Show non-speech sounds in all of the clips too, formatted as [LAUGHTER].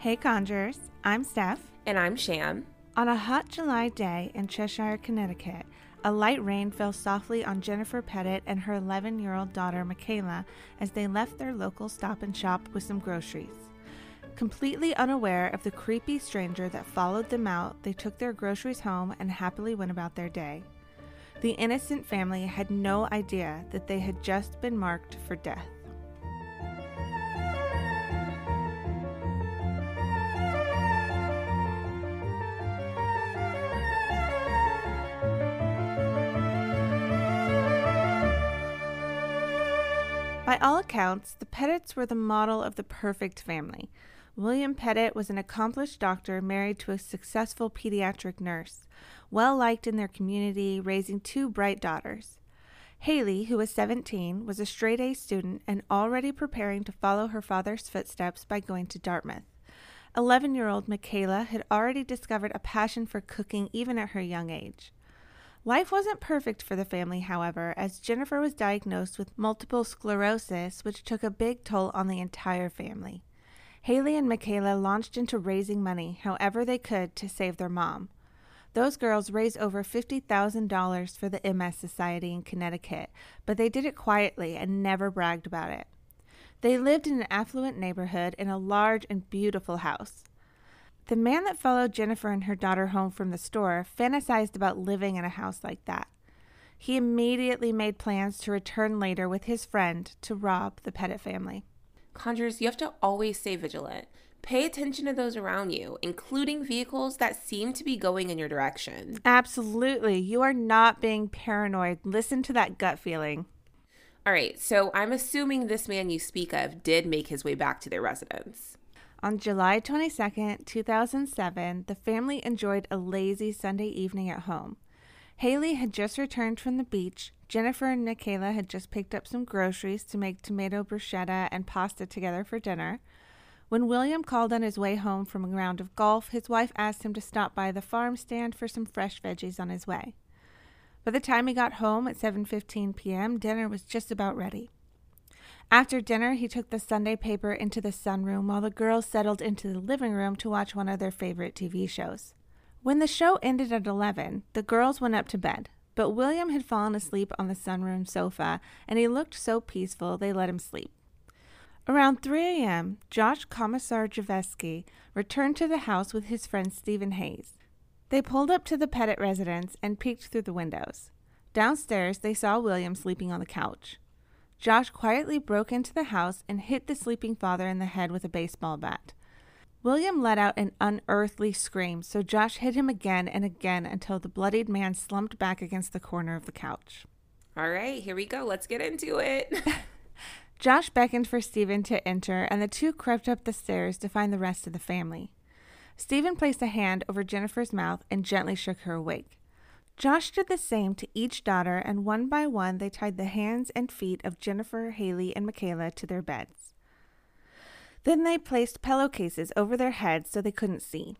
Hey Conjurers, I'm Steph. And I'm Sham. On a hot July day in Cheshire, Connecticut, a light rain fell softly on Jennifer Petit and her 11 year old daughter Michaela as they left their local stop and shop with some groceries. Completely unaware of the creepy stranger that followed them out, they took their groceries home and happily went about their day. The innocent family had no idea that they had just been marked for death. By all accounts, the Petits were the model of the perfect family. William Petit was an accomplished doctor married to a successful pediatric nurse, well liked in their community, raising two bright daughters. Haley, who was 17, was a straight A student and already preparing to follow her father's footsteps by going to Dartmouth. 11 year old Michaela had already discovered a passion for cooking even at her young age. Life wasn't perfect for the family, however, as Jennifer was diagnosed with multiple sclerosis, which took a big toll on the entire family. Haley and Michaela launched into raising money however they could to save their mom. Those girls raised over $50,000 for the MS Society in Connecticut, but they did it quietly and never bragged about it. They lived in an affluent neighborhood in a large and beautiful house. The man that followed Jennifer and her daughter home from the store fantasized about living in a house like that. He immediately made plans to return later with his friend to rob the Petit family. Conjurers, you have to always stay vigilant. Pay attention to those around you, including vehicles that seem to be going in your direction. Absolutely. You are not being paranoid. Listen to that gut feeling. All right, so I'm assuming this man you speak of did make his way back to their residence. On July 22, 2007, the family enjoyed a lazy Sunday evening at home. Haley had just returned from the beach. Jennifer and Michaela had just picked up some groceries to make tomato bruschetta and pasta together for dinner. When William called on his way home from a round of golf, his wife asked him to stop by the farm stand for some fresh veggies on his way. By the time he got home at 7:15 p.m., dinner was just about ready. After dinner, he took the Sunday paper into the sunroom while the girls settled into the living room to watch one of their favorite TV shows. When the show ended at 11, the girls went up to bed, but William had fallen asleep on the sunroom sofa and he looked so peaceful they let him sleep. Around 3 a.m., Josh Komisarjevsky returned to the house with his friend Stephen Hayes. They pulled up to the Petit residence and peeked through the windows. Downstairs, they saw William sleeping on the couch. Josh quietly broke into the house and hit the sleeping father in the head with a baseball bat. William let out an unearthly scream, so Josh hit him again and again until the bloodied man slumped back against the corner of the couch. All right, here we go. Let's get into it. [LAUGHS] Josh beckoned for Stephen to enter, and the two crept up the stairs to find the rest of the family. Stephen placed a hand over Jennifer's mouth and gently shook her awake. Josh did the same to each daughter, and one by one they tied the hands and feet of Jennifer, Haley, and Michaela to their beds. Then they placed pillowcases over their heads so they couldn't see.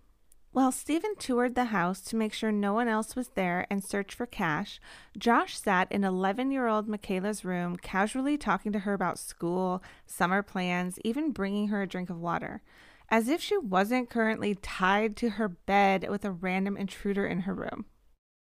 While Stephen toured the house to make sure no one else was there and searched for cash, Josh sat in 11 year old Michaela's room, casually talking to her about school, summer plans, even bringing her a drink of water, as if she wasn't currently tied to her bed with a random intruder in her room.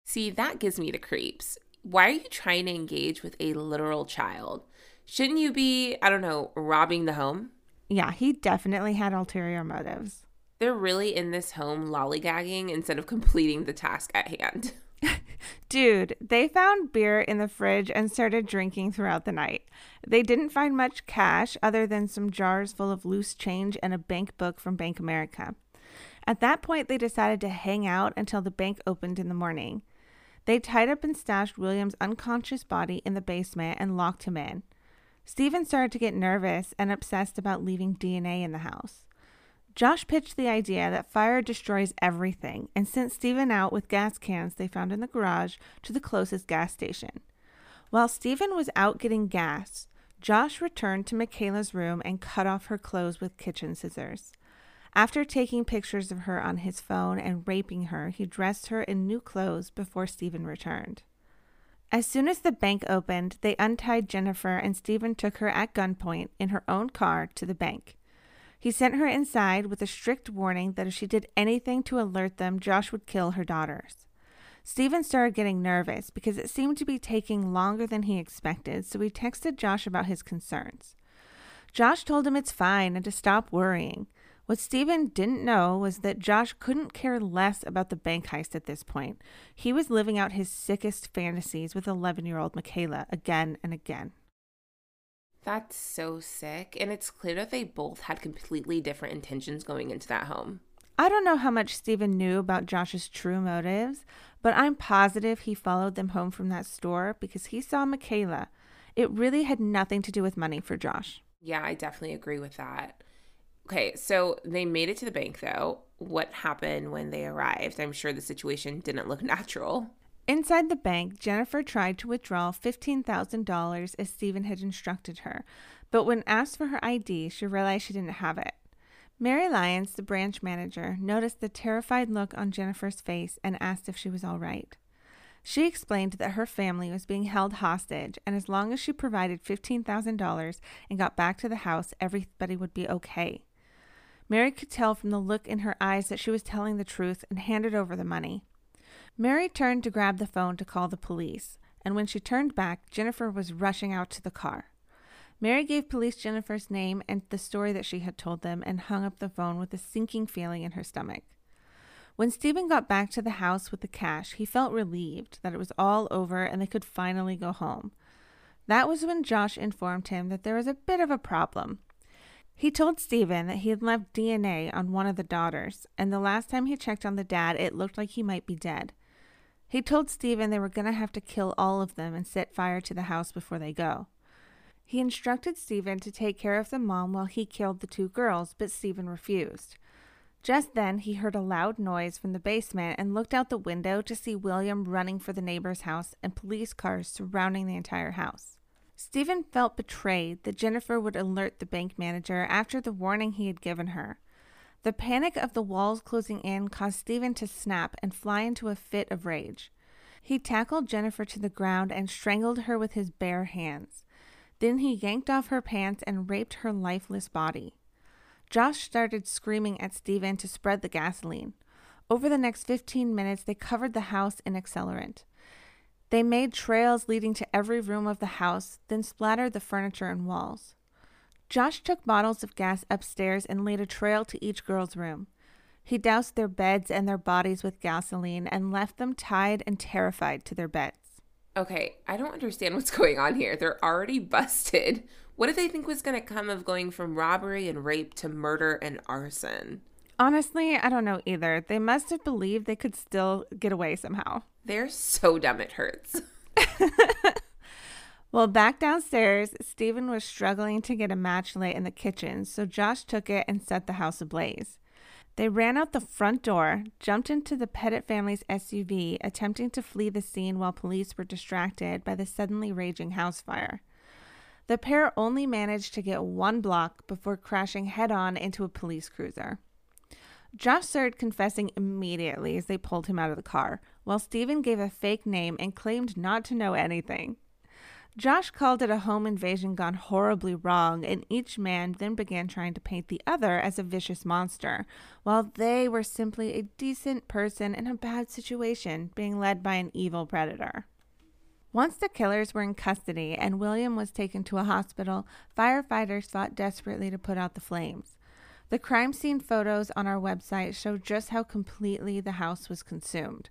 See, that gives me the creeps. Why are you trying to engage with a literal child? Shouldn't you be, I don't know, robbing the home? Yeah, he definitely had ulterior motives. They're really in this home lollygagging instead of completing the task at hand. [LAUGHS] Dude, they found beer in the fridge and started drinking throughout the night. They didn't find much cash other than some jars full of loose change and a bank book from Bank America. At that point, they decided to hang out until the bank opened in the morning. They tied up and stashed William's unconscious body in the basement and locked him in. Stephen started to get nervous and obsessed about leaving DNA in the house. Josh pitched the idea that fire destroys everything and sent Stephen out with gas cans they found in the garage to the closest gas station. While Stephen was out getting gas, Josh returned to Michaela's room and cut off her clothes with kitchen scissors. After taking pictures of her on his phone and raping her, he dressed her in new clothes before Stephen returned. As soon as the bank opened, they untied Jennifer and Stephen took her at gunpoint in her own car to the bank. He sent her inside with a strict warning that if she did anything to alert them, Josh would kill her daughters. Stephen started getting nervous because it seemed to be taking longer than he expected, so he texted Josh about his concerns. Josh told him it's fine and to stop worrying. What Stephen didn't know was that Josh couldn't care less about the bank heist at this point. He was living out his sickest fantasies with 11 year old Michaela again and again. That's so sick. And it's clear that they both had completely different intentions going into that home. I don't know how much Stephen knew about Josh's true motives, but I'm positive he followed them home from that store because he saw Michaela. It really had nothing to do with money for Josh. Yeah, I definitely agree with that. Okay, so they made it to the bank though. What happened when they arrived? I'm sure the situation didn't look [LAUGHS] natural. Inside the bank, Jennifer tried to withdraw $15,000 as Stephen had instructed her, but when asked for her ID, she realized she didn't have it. Mary Lyons, the branch manager, noticed the terrified look on Jennifer's face and asked if she was all right. She explained that her family was being held hostage, and as long as she provided $15,000 and got back to the house, everybody would be okay. Mary could tell from the look in her eyes that she was telling the truth and handed over the money. Mary turned to grab the phone to call the police, and when she turned back, Jennifer was rushing out to the car. Mary gave police Jennifer's name and the story that she had told them and hung up the phone with a sinking feeling in her stomach. When Stephen got back to the house with the cash, he felt relieved that it was all over and they could finally go home. That was when Josh informed him that there was a bit of a problem. He told Stephen that he had left DNA on one of the daughters, and the last time he checked on the dad, it looked like he might be dead. He told Stephen they were going to have to kill all of them and set fire to the house before they go. He instructed Stephen to take care of the mom while he killed the two girls, but Stephen refused. Just then, he heard a loud noise from the basement and looked out the window to see William running for the neighbor's house and police cars surrounding the entire house. Stephen felt betrayed that Jennifer would alert the bank manager after the warning he had given her. The panic of the walls closing in caused Stephen to snap and fly into a fit of rage. He tackled Jennifer to the ground and strangled her with his bare hands. Then he yanked off her pants and raped her lifeless body. Josh started screaming at Stephen to spread the gasoline. Over the next 15 minutes, they covered the house in accelerant. They made trails leading to every room of the house, then splattered the furniture and walls. Josh took bottles of gas upstairs and laid a trail to each girl's room. He doused their beds and their bodies with gasoline and left them tied and terrified to their beds. Okay, I don't understand what's [LAUGHS] going on here. They're already busted. What did they think was going to come of going from robbery and rape to murder and arson? Honestly, I don't know either. They must have believed they could still get away somehow. They're so dumb it hurts. [LAUGHS] well, back downstairs, Stephen was struggling to get a match lit in the kitchen, so Josh took it and set the house ablaze. They ran out the front door, jumped into the Petit family's SUV, attempting to flee the scene while police were distracted by the suddenly raging house fire. The pair only managed to get one block before crashing head on into a police cruiser. Josh started confessing immediately as they pulled him out of the car, while Stephen gave a fake name and claimed not to know anything. Josh called it a home invasion gone horribly wrong, and each man then began trying to paint the other as a vicious monster, while they were simply a decent person in a bad situation being led by an evil predator. Once the killers were in custody and William was taken to a hospital, firefighters fought desperately to put out the flames. The crime scene photos on our website show just how completely the house was consumed.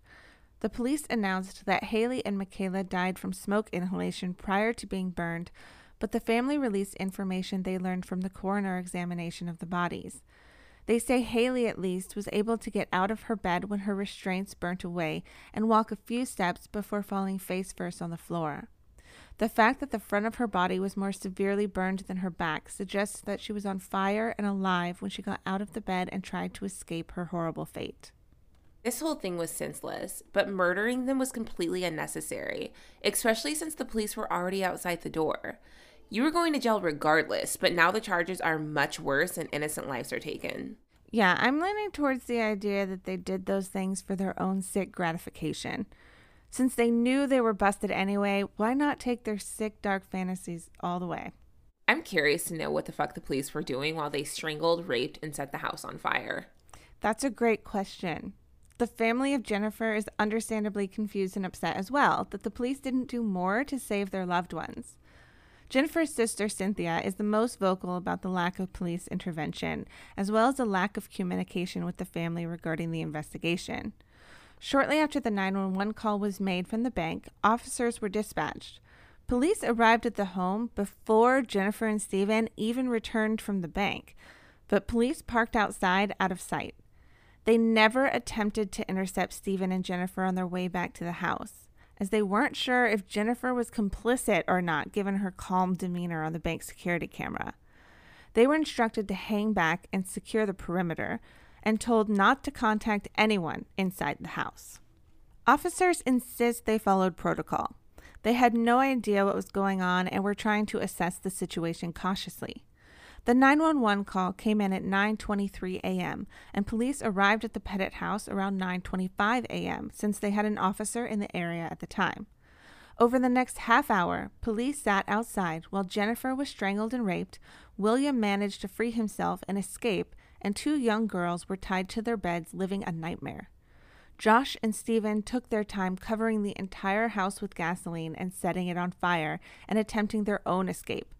The police announced that Haley and Michaela died from smoke inhalation prior to being burned, but the family released information they learned from the coroner examination of the bodies. They say Haley, at least, was able to get out of her bed when her restraints burnt away and walk a few steps before falling face first on the floor. The fact that the front of her body was more severely burned than her back suggests that she was on fire and alive when she got out of the bed and tried to escape her horrible fate. This whole thing was senseless, but murdering them was completely unnecessary, especially since the police were already outside the door. You were going to jail regardless, but now the charges are much worse and innocent lives are taken. Yeah, I'm leaning towards the idea that they did those things for their own sick gratification. Since they knew they were busted anyway, why not take their sick, dark fantasies all the way? I'm curious to know what the fuck the police were doing while they strangled, raped, and set the house on fire. That's a great question. The family of Jennifer is understandably confused and upset as well that the police didn't do more to save their loved ones. Jennifer's sister, Cynthia, is the most vocal about the lack of police intervention, as well as the lack of communication with the family regarding the investigation. Shortly after the 911 call was made from the bank, officers were dispatched. Police arrived at the home before Jennifer and Stephen even returned from the bank, but police parked outside out of sight. They never attempted to intercept Stephen and Jennifer on their way back to the house as they weren't sure if Jennifer was complicit or not given her calm demeanor on the bank security camera. They were instructed to hang back and secure the perimeter and told not to contact anyone inside the house. Officers insist they followed protocol. They had no idea what was going on and were trying to assess the situation cautiously. The 911 call came in at 9:23 a.m. and police arrived at the Petit house around 9:25 a.m. since they had an officer in the area at the time. Over the next half hour, police sat outside while Jennifer was strangled and raped, William managed to free himself and escape, and two young girls were tied to their beds living a nightmare. Josh and Stephen took their time covering the entire house with gasoline and setting it on fire and attempting their own escape.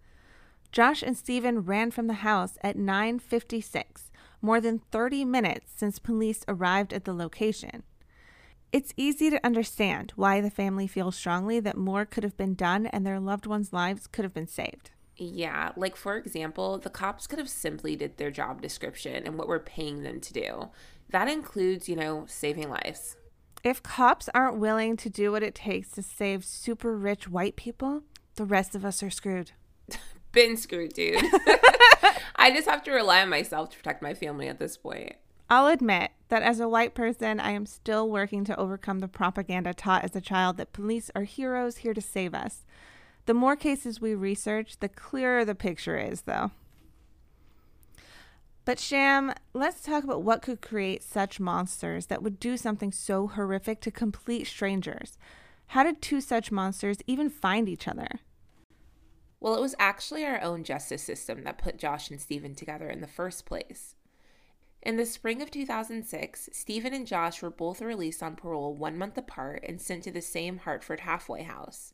Josh and Stephen ran from the house at 9:56, more than 30 minutes since police arrived at the location. It's easy to understand why the family feels strongly that more could have been done and their loved ones' lives could have been saved. Yeah, like for example, the cops could have simply did their job description and what we're paying them to do. That includes, you know, saving lives. If cops aren't willing to do what it takes to save super rich white people, the rest of us are screwed been screwed, dude. [LAUGHS] I just have to rely on myself to protect my family at this point. I'll admit that as a white person, I am still working to overcome the propaganda taught as a child that police are heroes here to save us. The more cases we research, the clearer the picture is, though. But, Sham, let's talk about what could create such monsters that would do something so horrific to complete strangers. How did two such monsters even find each other? Well, it was actually our own justice system that put Josh and Stephen together in the first place. In the spring of 2006, Stephen and Josh were both released on parole one month apart and sent to the same Hartford halfway house.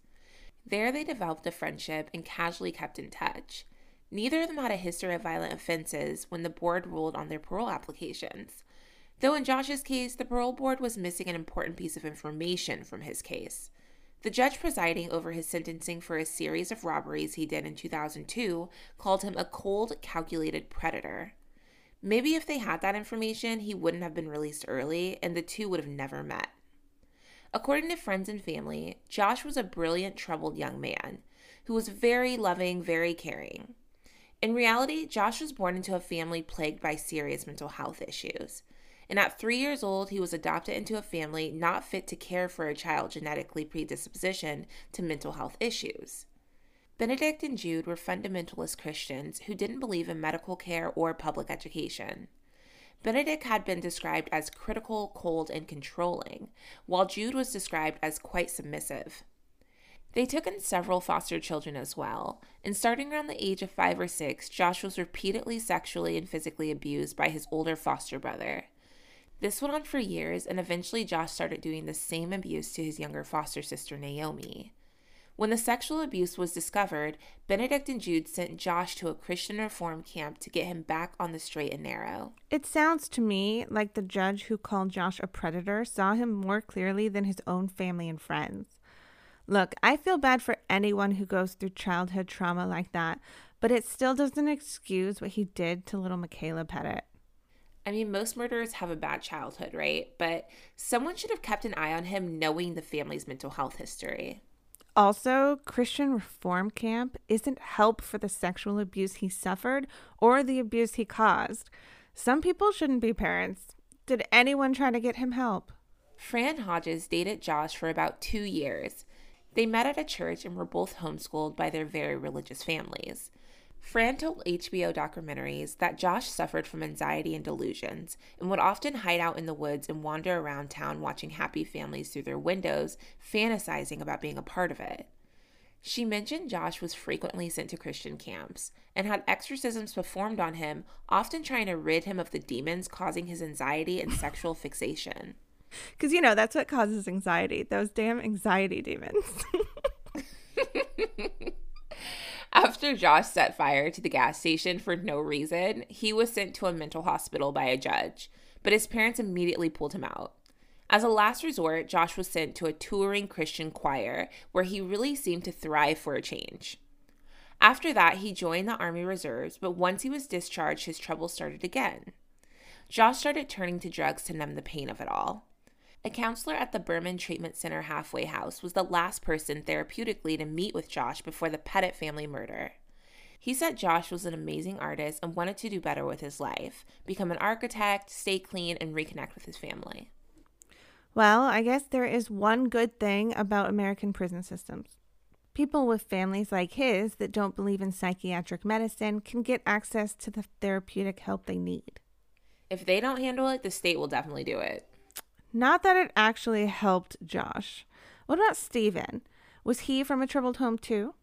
There, they developed a friendship and casually kept in touch. Neither of them had a history of violent offenses when the board ruled on their parole applications. Though in Josh's case, the parole board was missing an important piece of information from his case. The judge presiding over his sentencing for a series of robberies he did in 2002 called him a cold, calculated predator. Maybe if they had that information, he wouldn't have been released early and the two would have never met. According to friends and family, Josh was a brilliant, troubled young man who was very loving, very caring. In reality, Josh was born into a family plagued by serious mental health issues and at three years old, he was adopted into a family not fit to care for a child genetically predisposition to mental health issues. Benedict and Jude were fundamentalist Christians who didn't believe in medical care or public education. Benedict had been described as critical, cold, and controlling, while Jude was described as quite submissive. They took in several foster children as well, and starting around the age of five or six, Josh was repeatedly sexually and physically abused by his older foster brother. This went on for years, and eventually Josh started doing the same abuse to his younger foster sister, Naomi. When the sexual abuse was discovered, Benedict and Jude sent Josh to a Christian reform camp to get him back on the straight and narrow. It sounds to me like the judge who called Josh a predator saw him more clearly than his own family and friends. Look, I feel bad for anyone who goes through childhood trauma like that, but it still doesn't excuse what he did to little Michaela Petit. I mean, most murderers have a bad childhood, right? But someone should have kept an eye on him knowing the family's mental health history. Also, Christian Reform Camp isn't help for the sexual abuse he suffered or the abuse he caused. Some people shouldn't be parents. Did anyone try to get him help? Fran Hodges dated Josh for about two years. They met at a church and were both homeschooled by their very religious families. Fran told HBO documentaries that Josh suffered from anxiety and delusions and would often hide out in the woods and wander around town watching happy families through their windows, fantasizing about being a part of it. She mentioned Josh was frequently sent to Christian camps and had exorcisms performed on him, often trying to rid him of the demons causing his anxiety and sexual fixation. Because, you know, that's what causes anxiety those damn anxiety demons. [LAUGHS] [LAUGHS] After Josh set fire to the gas station for no reason, he was sent to a mental hospital by a judge, but his parents immediately pulled him out. As a last resort, Josh was sent to a touring Christian choir where he really seemed to thrive for a change. After that, he joined the Army Reserves, but once he was discharged, his trouble started again. Josh started turning to drugs to numb the pain of it all. A counselor at the Berman Treatment Center halfway house was the last person therapeutically to meet with Josh before the Petit family murder. He said Josh was an amazing artist and wanted to do better with his life, become an architect, stay clean, and reconnect with his family. Well, I guess there is one good thing about American prison systems. People with families like his that don't believe in psychiatric medicine can get access to the therapeutic help they need. If they don't handle it, the state will definitely do it. Not that it actually helped Josh. What about Steven? Was he from a troubled home too?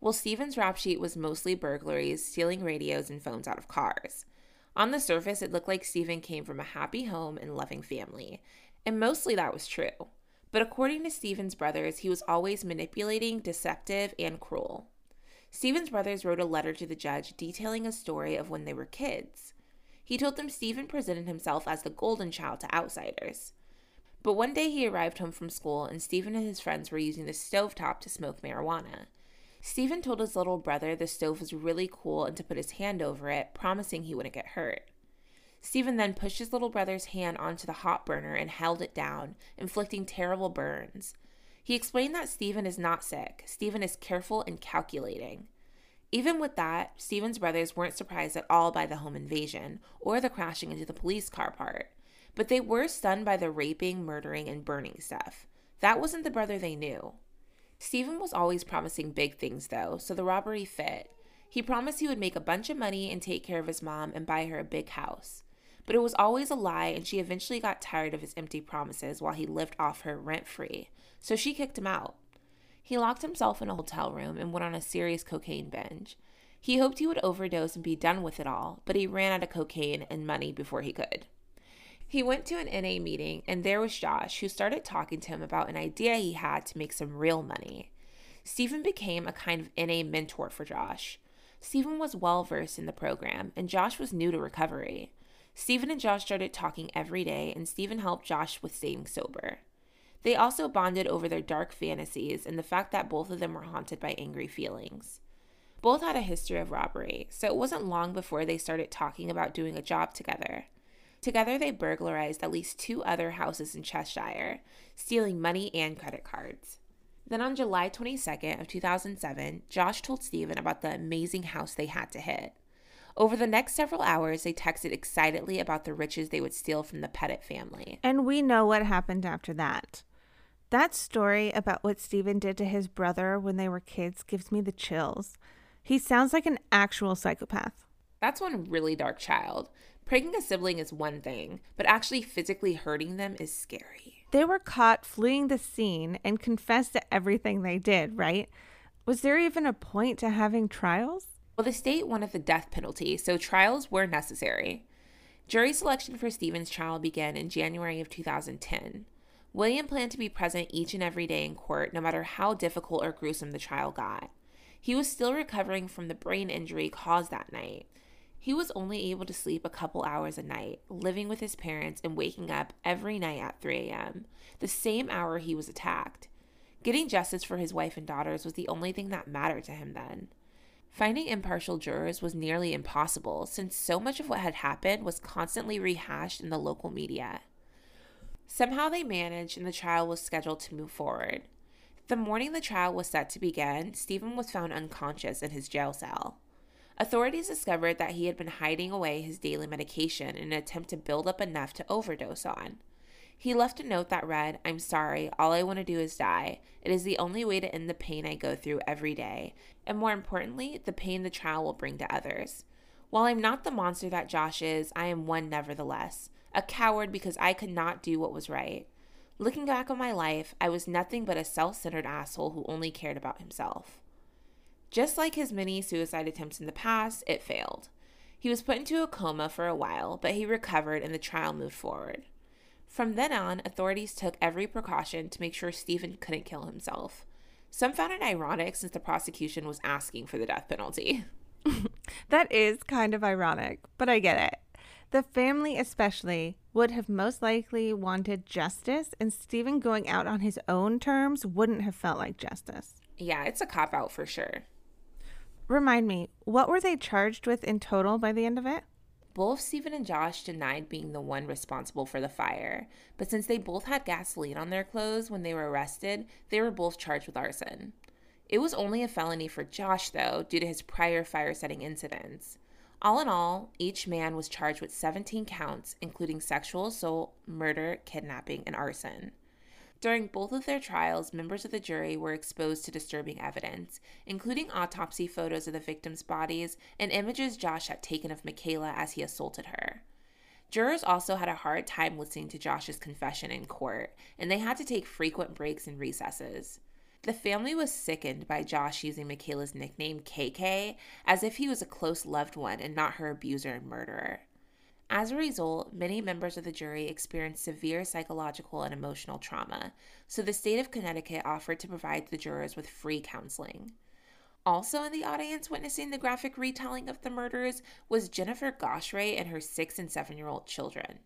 Well, Steven's rap sheet was mostly burglaries, stealing radios and phones out of cars. On the surface, it looked like Steven came from a happy home and loving family, and mostly that was true. But according to Steven's brothers, he was always manipulating, deceptive, and cruel. Steven's brothers wrote a letter to the judge detailing a story of when they were kids. He told them Stephen presented himself as the golden child to outsiders. But one day he arrived home from school and Stephen and his friends were using the stove top to smoke marijuana. Stephen told his little brother the stove was really cool and to put his hand over it, promising he wouldn't get hurt. Stephen then pushed his little brother's hand onto the hot burner and held it down, inflicting terrible burns. He explained that Stephen is not sick. Stephen is careful and calculating. Even with that, Steven's brothers weren't surprised at all by the home invasion or the crashing into the police car part, but they were stunned by the raping, murdering, and burning stuff. That wasn't the brother they knew. Steven was always promising big things, though, so the robbery fit. He promised he would make a bunch of money and take care of his mom and buy her a big house. But it was always a lie, and she eventually got tired of his empty promises while he lived off her rent free, so she kicked him out. He locked himself in a hotel room and went on a serious cocaine binge. He hoped he would overdose and be done with it all, but he ran out of cocaine and money before he could. He went to an NA meeting, and there was Josh, who started talking to him about an idea he had to make some real money. Stephen became a kind of NA mentor for Josh. Stephen was well versed in the program, and Josh was new to recovery. Stephen and Josh started talking every day, and Stephen helped Josh with staying sober. They also bonded over their dark fantasies and the fact that both of them were haunted by angry feelings. Both had a history of robbery, so it wasn't long before they started talking about doing a job together. Together, they burglarized at least two other houses in Cheshire, stealing money and credit cards. Then on July 22nd of 2007, Josh told Steven about the amazing house they had to hit. Over the next several hours, they texted excitedly about the riches they would steal from the Petit family. And we know what happened after that. That story about what Steven did to his brother when they were kids gives me the chills. He sounds like an actual psychopath. That's one really dark child. Pranking a sibling is one thing, but actually physically hurting them is scary. They were caught fleeing the scene and confessed to everything they did, right? Was there even a point to having trials? Well, the state wanted the death penalty, so trials were necessary. Jury selection for Steven's trial began in January of 2010. William planned to be present each and every day in court, no matter how difficult or gruesome the trial got. He was still recovering from the brain injury caused that night. He was only able to sleep a couple hours a night, living with his parents and waking up every night at 3 a.m., the same hour he was attacked. Getting justice for his wife and daughters was the only thing that mattered to him then. Finding impartial jurors was nearly impossible since so much of what had happened was constantly rehashed in the local media. Somehow they managed, and the trial was scheduled to move forward. The morning the trial was set to begin, Stephen was found unconscious in his jail cell. Authorities discovered that he had been hiding away his daily medication in an attempt to build up enough to overdose on. He left a note that read, I'm sorry, all I want to do is die. It is the only way to end the pain I go through every day, and more importantly, the pain the trial will bring to others. While I'm not the monster that Josh is, I am one nevertheless a coward because I could not do what was right. Looking back on my life, I was nothing but a self centered asshole who only cared about himself. Just like his many suicide attempts in the past, it failed. He was put into a coma for a while, but he recovered and the trial moved forward. From then on, authorities took every precaution to make sure Stephen couldn't kill himself. Some found it ironic since the prosecution was asking for the death penalty. [LAUGHS] that is kind of ironic, but I get it. The family, especially, would have most likely wanted justice, and Stephen going out on his own terms wouldn't have felt like justice. Yeah, it's a cop out for sure. Remind me, what were they charged with in total by the end of it? Both Stephen and Josh denied being the one responsible for the fire, but since they both had gasoline on their clothes when they were arrested, they were both charged with arson. It was only a felony for Josh, though, due to his prior fire setting incidents. All in all, each man was charged with 17 counts, including sexual assault, murder, kidnapping, and arson. During both of their trials, members of the jury were exposed to disturbing evidence, including autopsy photos of the victims' bodies and images Josh had taken of Michaela as he assaulted her. Jurors also had a hard time listening to Josh's confession in court, and they had to take frequent breaks and recesses. The family was sickened by Josh using Michaela's nickname KK as if he was a close loved one and not her abuser and murderer. As a result, many members of the jury experienced severe psychological and emotional trauma, so the state of Connecticut offered to provide the jurors with free counseling. Also in the audience witnessing the graphic retelling of the murders was Jennifer Goshray and her six and seven year old children.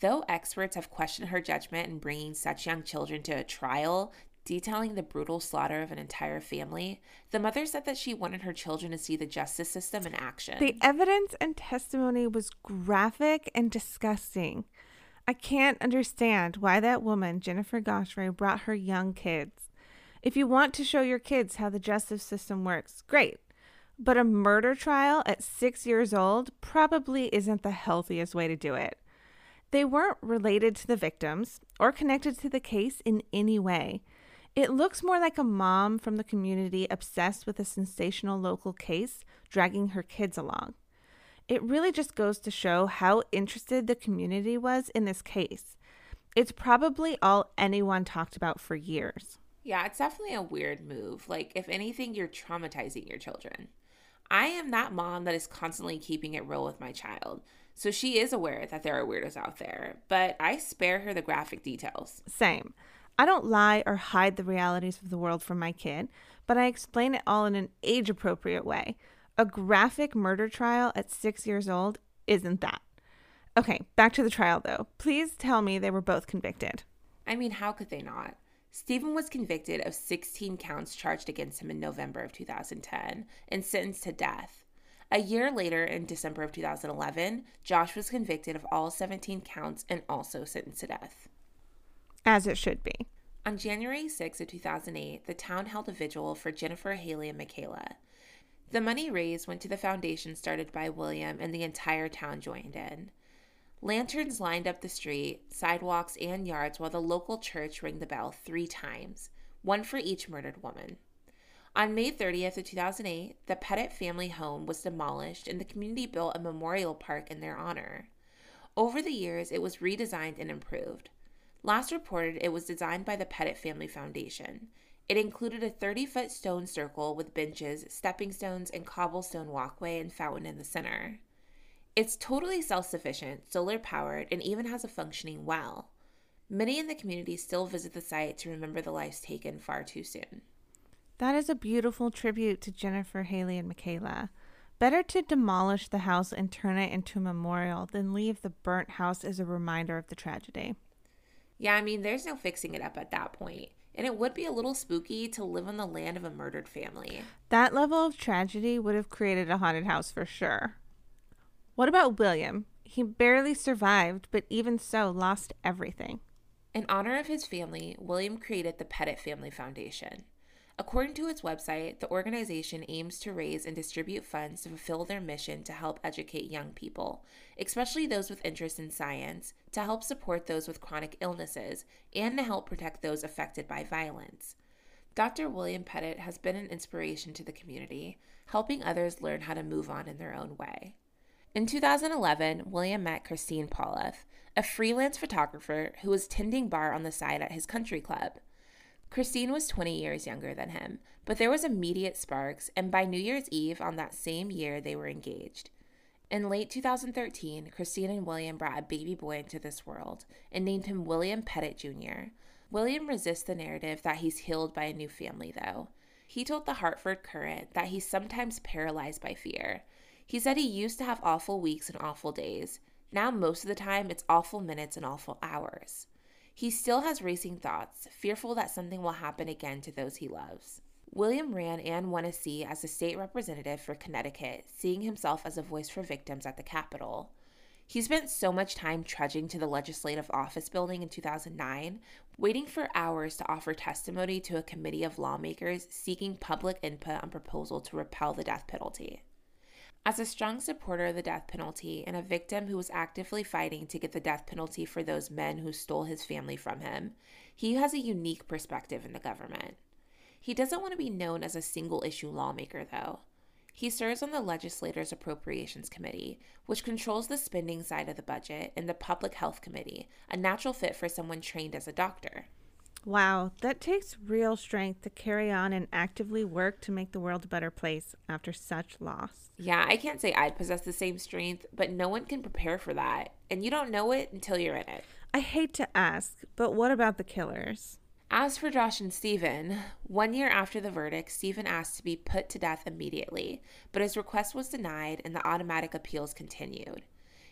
Though experts have questioned her judgment in bringing such young children to a trial, detailing the brutal slaughter of an entire family, the mother said that she wanted her children to see the justice system in action. The evidence and testimony was graphic and disgusting. I can't understand why that woman, Jennifer Goshray, brought her young kids. If you want to show your kids how the justice system works, great. But a murder trial at six years old probably isn't the healthiest way to do it. They weren't related to the victims or connected to the case in any way. It looks more like a mom from the community obsessed with a sensational local case dragging her kids along. It really just goes to show how interested the community was in this case. It's probably all anyone talked about for years. Yeah, it's definitely a weird move. Like, if anything, you're traumatizing your children. I am that mom that is constantly keeping it real with my child. So she is aware that there are weirdos out there, but I spare her the graphic details. Same. I don't lie or hide the realities of the world from my kid, but I explain it all in an age appropriate way. A graphic murder trial at six years old isn't that. Okay, back to the trial though. Please tell me they were both convicted. I mean, how could they not? Stephen was convicted of 16 counts charged against him in November of 2010 and sentenced to death. A year later, in December of 2011, Josh was convicted of all 17 counts and also sentenced to death as it should be. On January 6 of 2008, the town held a vigil for Jennifer, Haley, and Michaela. The money raised went to the foundation started by William, and the entire town joined in. Lanterns lined up the street, sidewalks, and yards while the local church rang the bell three times, one for each murdered woman. On May 30th of 2008, the Petit family home was demolished and the community built a memorial park in their honor. Over the years, it was redesigned and improved. Last reported, it was designed by the Petit Family Foundation. It included a 30 foot stone circle with benches, stepping stones, and cobblestone walkway and fountain in the center. It's totally self sufficient, solar powered, and even has a functioning well. Many in the community still visit the site to remember the lives taken far too soon. That is a beautiful tribute to Jennifer, Haley, and Michaela. Better to demolish the house and turn it into a memorial than leave the burnt house as a reminder of the tragedy. Yeah, I mean, there's no fixing it up at that point. And it would be a little spooky to live on the land of a murdered family. That level of tragedy would have created a haunted house for sure. What about William? He barely survived, but even so, lost everything. In honor of his family, William created the Petit Family Foundation. According to its website, the organization aims to raise and distribute funds to fulfill their mission to help educate young people, especially those with interest in science, to help support those with chronic illnesses, and to help protect those affected by violence. Dr. William Petit has been an inspiration to the community, helping others learn how to move on in their own way. In 2011, William met Christine Paluf, a freelance photographer who was tending bar on the side at his country club. Christine was 20 years younger than him, but there was immediate sparks, and by New Year's Eve on that same year, they were engaged. In late 2013, Christine and William brought a baby boy into this world and named him William Petit Jr. William resists the narrative that he's healed by a new family, though. He told the Hartford Courant that he's sometimes paralyzed by fear. He said he used to have awful weeks and awful days. Now, most of the time, it's awful minutes and awful hours. He still has racing thoughts, fearful that something will happen again to those he loves. William ran and won a seat as a state representative for Connecticut, seeing himself as a voice for victims at the Capitol. He spent so much time trudging to the legislative office building in 2009, waiting for hours to offer testimony to a committee of lawmakers seeking public input on proposal to repeal the death penalty. As a strong supporter of the death penalty and a victim who was actively fighting to get the death penalty for those men who stole his family from him, he has a unique perspective in the government. He doesn't want to be known as a single issue lawmaker, though. He serves on the Legislators Appropriations Committee, which controls the spending side of the budget, and the Public Health Committee, a natural fit for someone trained as a doctor. Wow, that takes real strength to carry on and actively work to make the world a better place after such loss. Yeah, I can't say I'd possess the same strength, but no one can prepare for that. And you don't know it until you're in it. I hate to ask, but what about the killers? As for Josh and Stephen, one year after the verdict, Stephen asked to be put to death immediately, but his request was denied and the automatic appeals continued.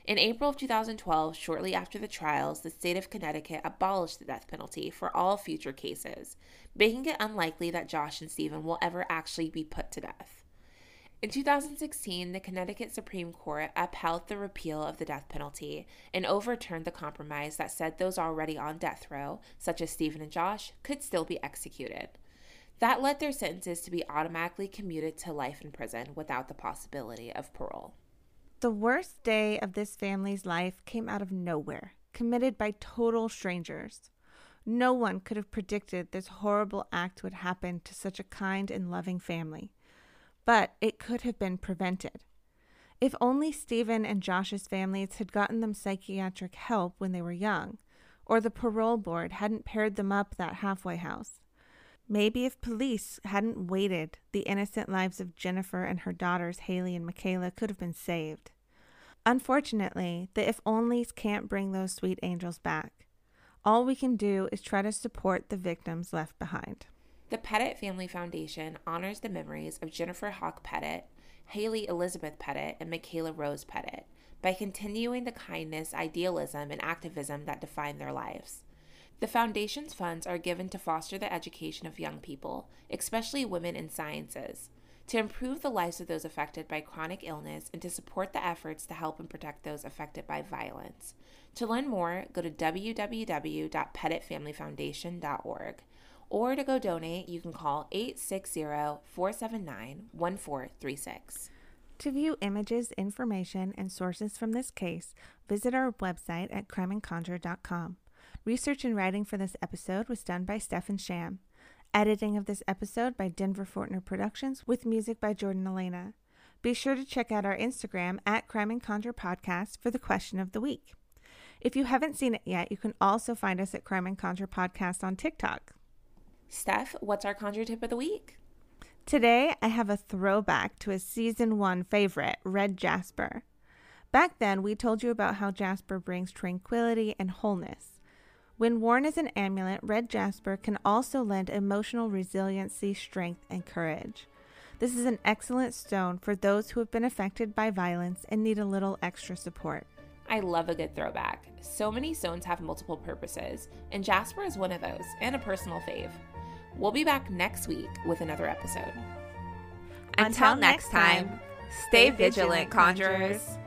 In April of 2012, shortly after the trials, the state of Connecticut abolished the death penalty for all future cases, making it unlikely that Josh and Stephen will ever actually be put to death. In 2016, the Connecticut Supreme Court upheld the repeal of the death penalty and overturned the compromise that said those already on death row, such as Stephen and Josh, could still be executed. That led their sentences to be automatically commuted to life in prison without the possibility of parole. The worst day of this family's life came out of nowhere, committed by total strangers. No one could have predicted this horrible act would happen to such a kind and loving family but it could have been prevented. If only Stephen and Josh's families had gotten them psychiatric help when they were young, or the parole board hadn't paired them up that halfway house. Maybe if police hadn't waited, the innocent lives of Jennifer and her daughters Haley and Michaela could have been saved. Unfortunately, the if onlys can't bring those sweet angels back. All we can do is try to support the victims left behind. The Petit Family Foundation honors the memories of Jennifer Hawke Petit, Haley Elizabeth Petit, and Michaela Rose Petit by continuing the kindness, idealism, and activism that defined their lives. The foundation's funds are given to foster the education of young people, especially women in sciences, to improve the lives of those affected by chronic illness, and to support the efforts to help and protect those affected by violence. To learn more, go to www.petitfamilyfoundation.org. Or to go donate, you can call 860 479 1436. To view images, information, and sources from this case, visit our website at crimeandconjure.com. Research and writing for this episode was done by Steph and Sham. Editing of this episode by Denver Fortner Productions with music by Jordan Elena. Be sure to check out our Instagram at Crime and Conjure Podcast for the question of the week. If you haven't seen it yet, you can also find us at Crime and Conjure Podcast on TikTok. Steph, what's our conjure tip of the week? Today, I have a throwback to a season one favorite, Red Jasper. Back then, we told you about how jasper brings tranquility and wholeness. When worn as an amulet, red jasper can also lend emotional resiliency, strength, and courage. This is an excellent stone for those who have been affected by violence and need a little extra support. I love a good throwback. So many stones have multiple purposes, and jasper is one of those, and a personal fave. We'll be back next week with another episode. Until next time, stay vigilant, conjurers.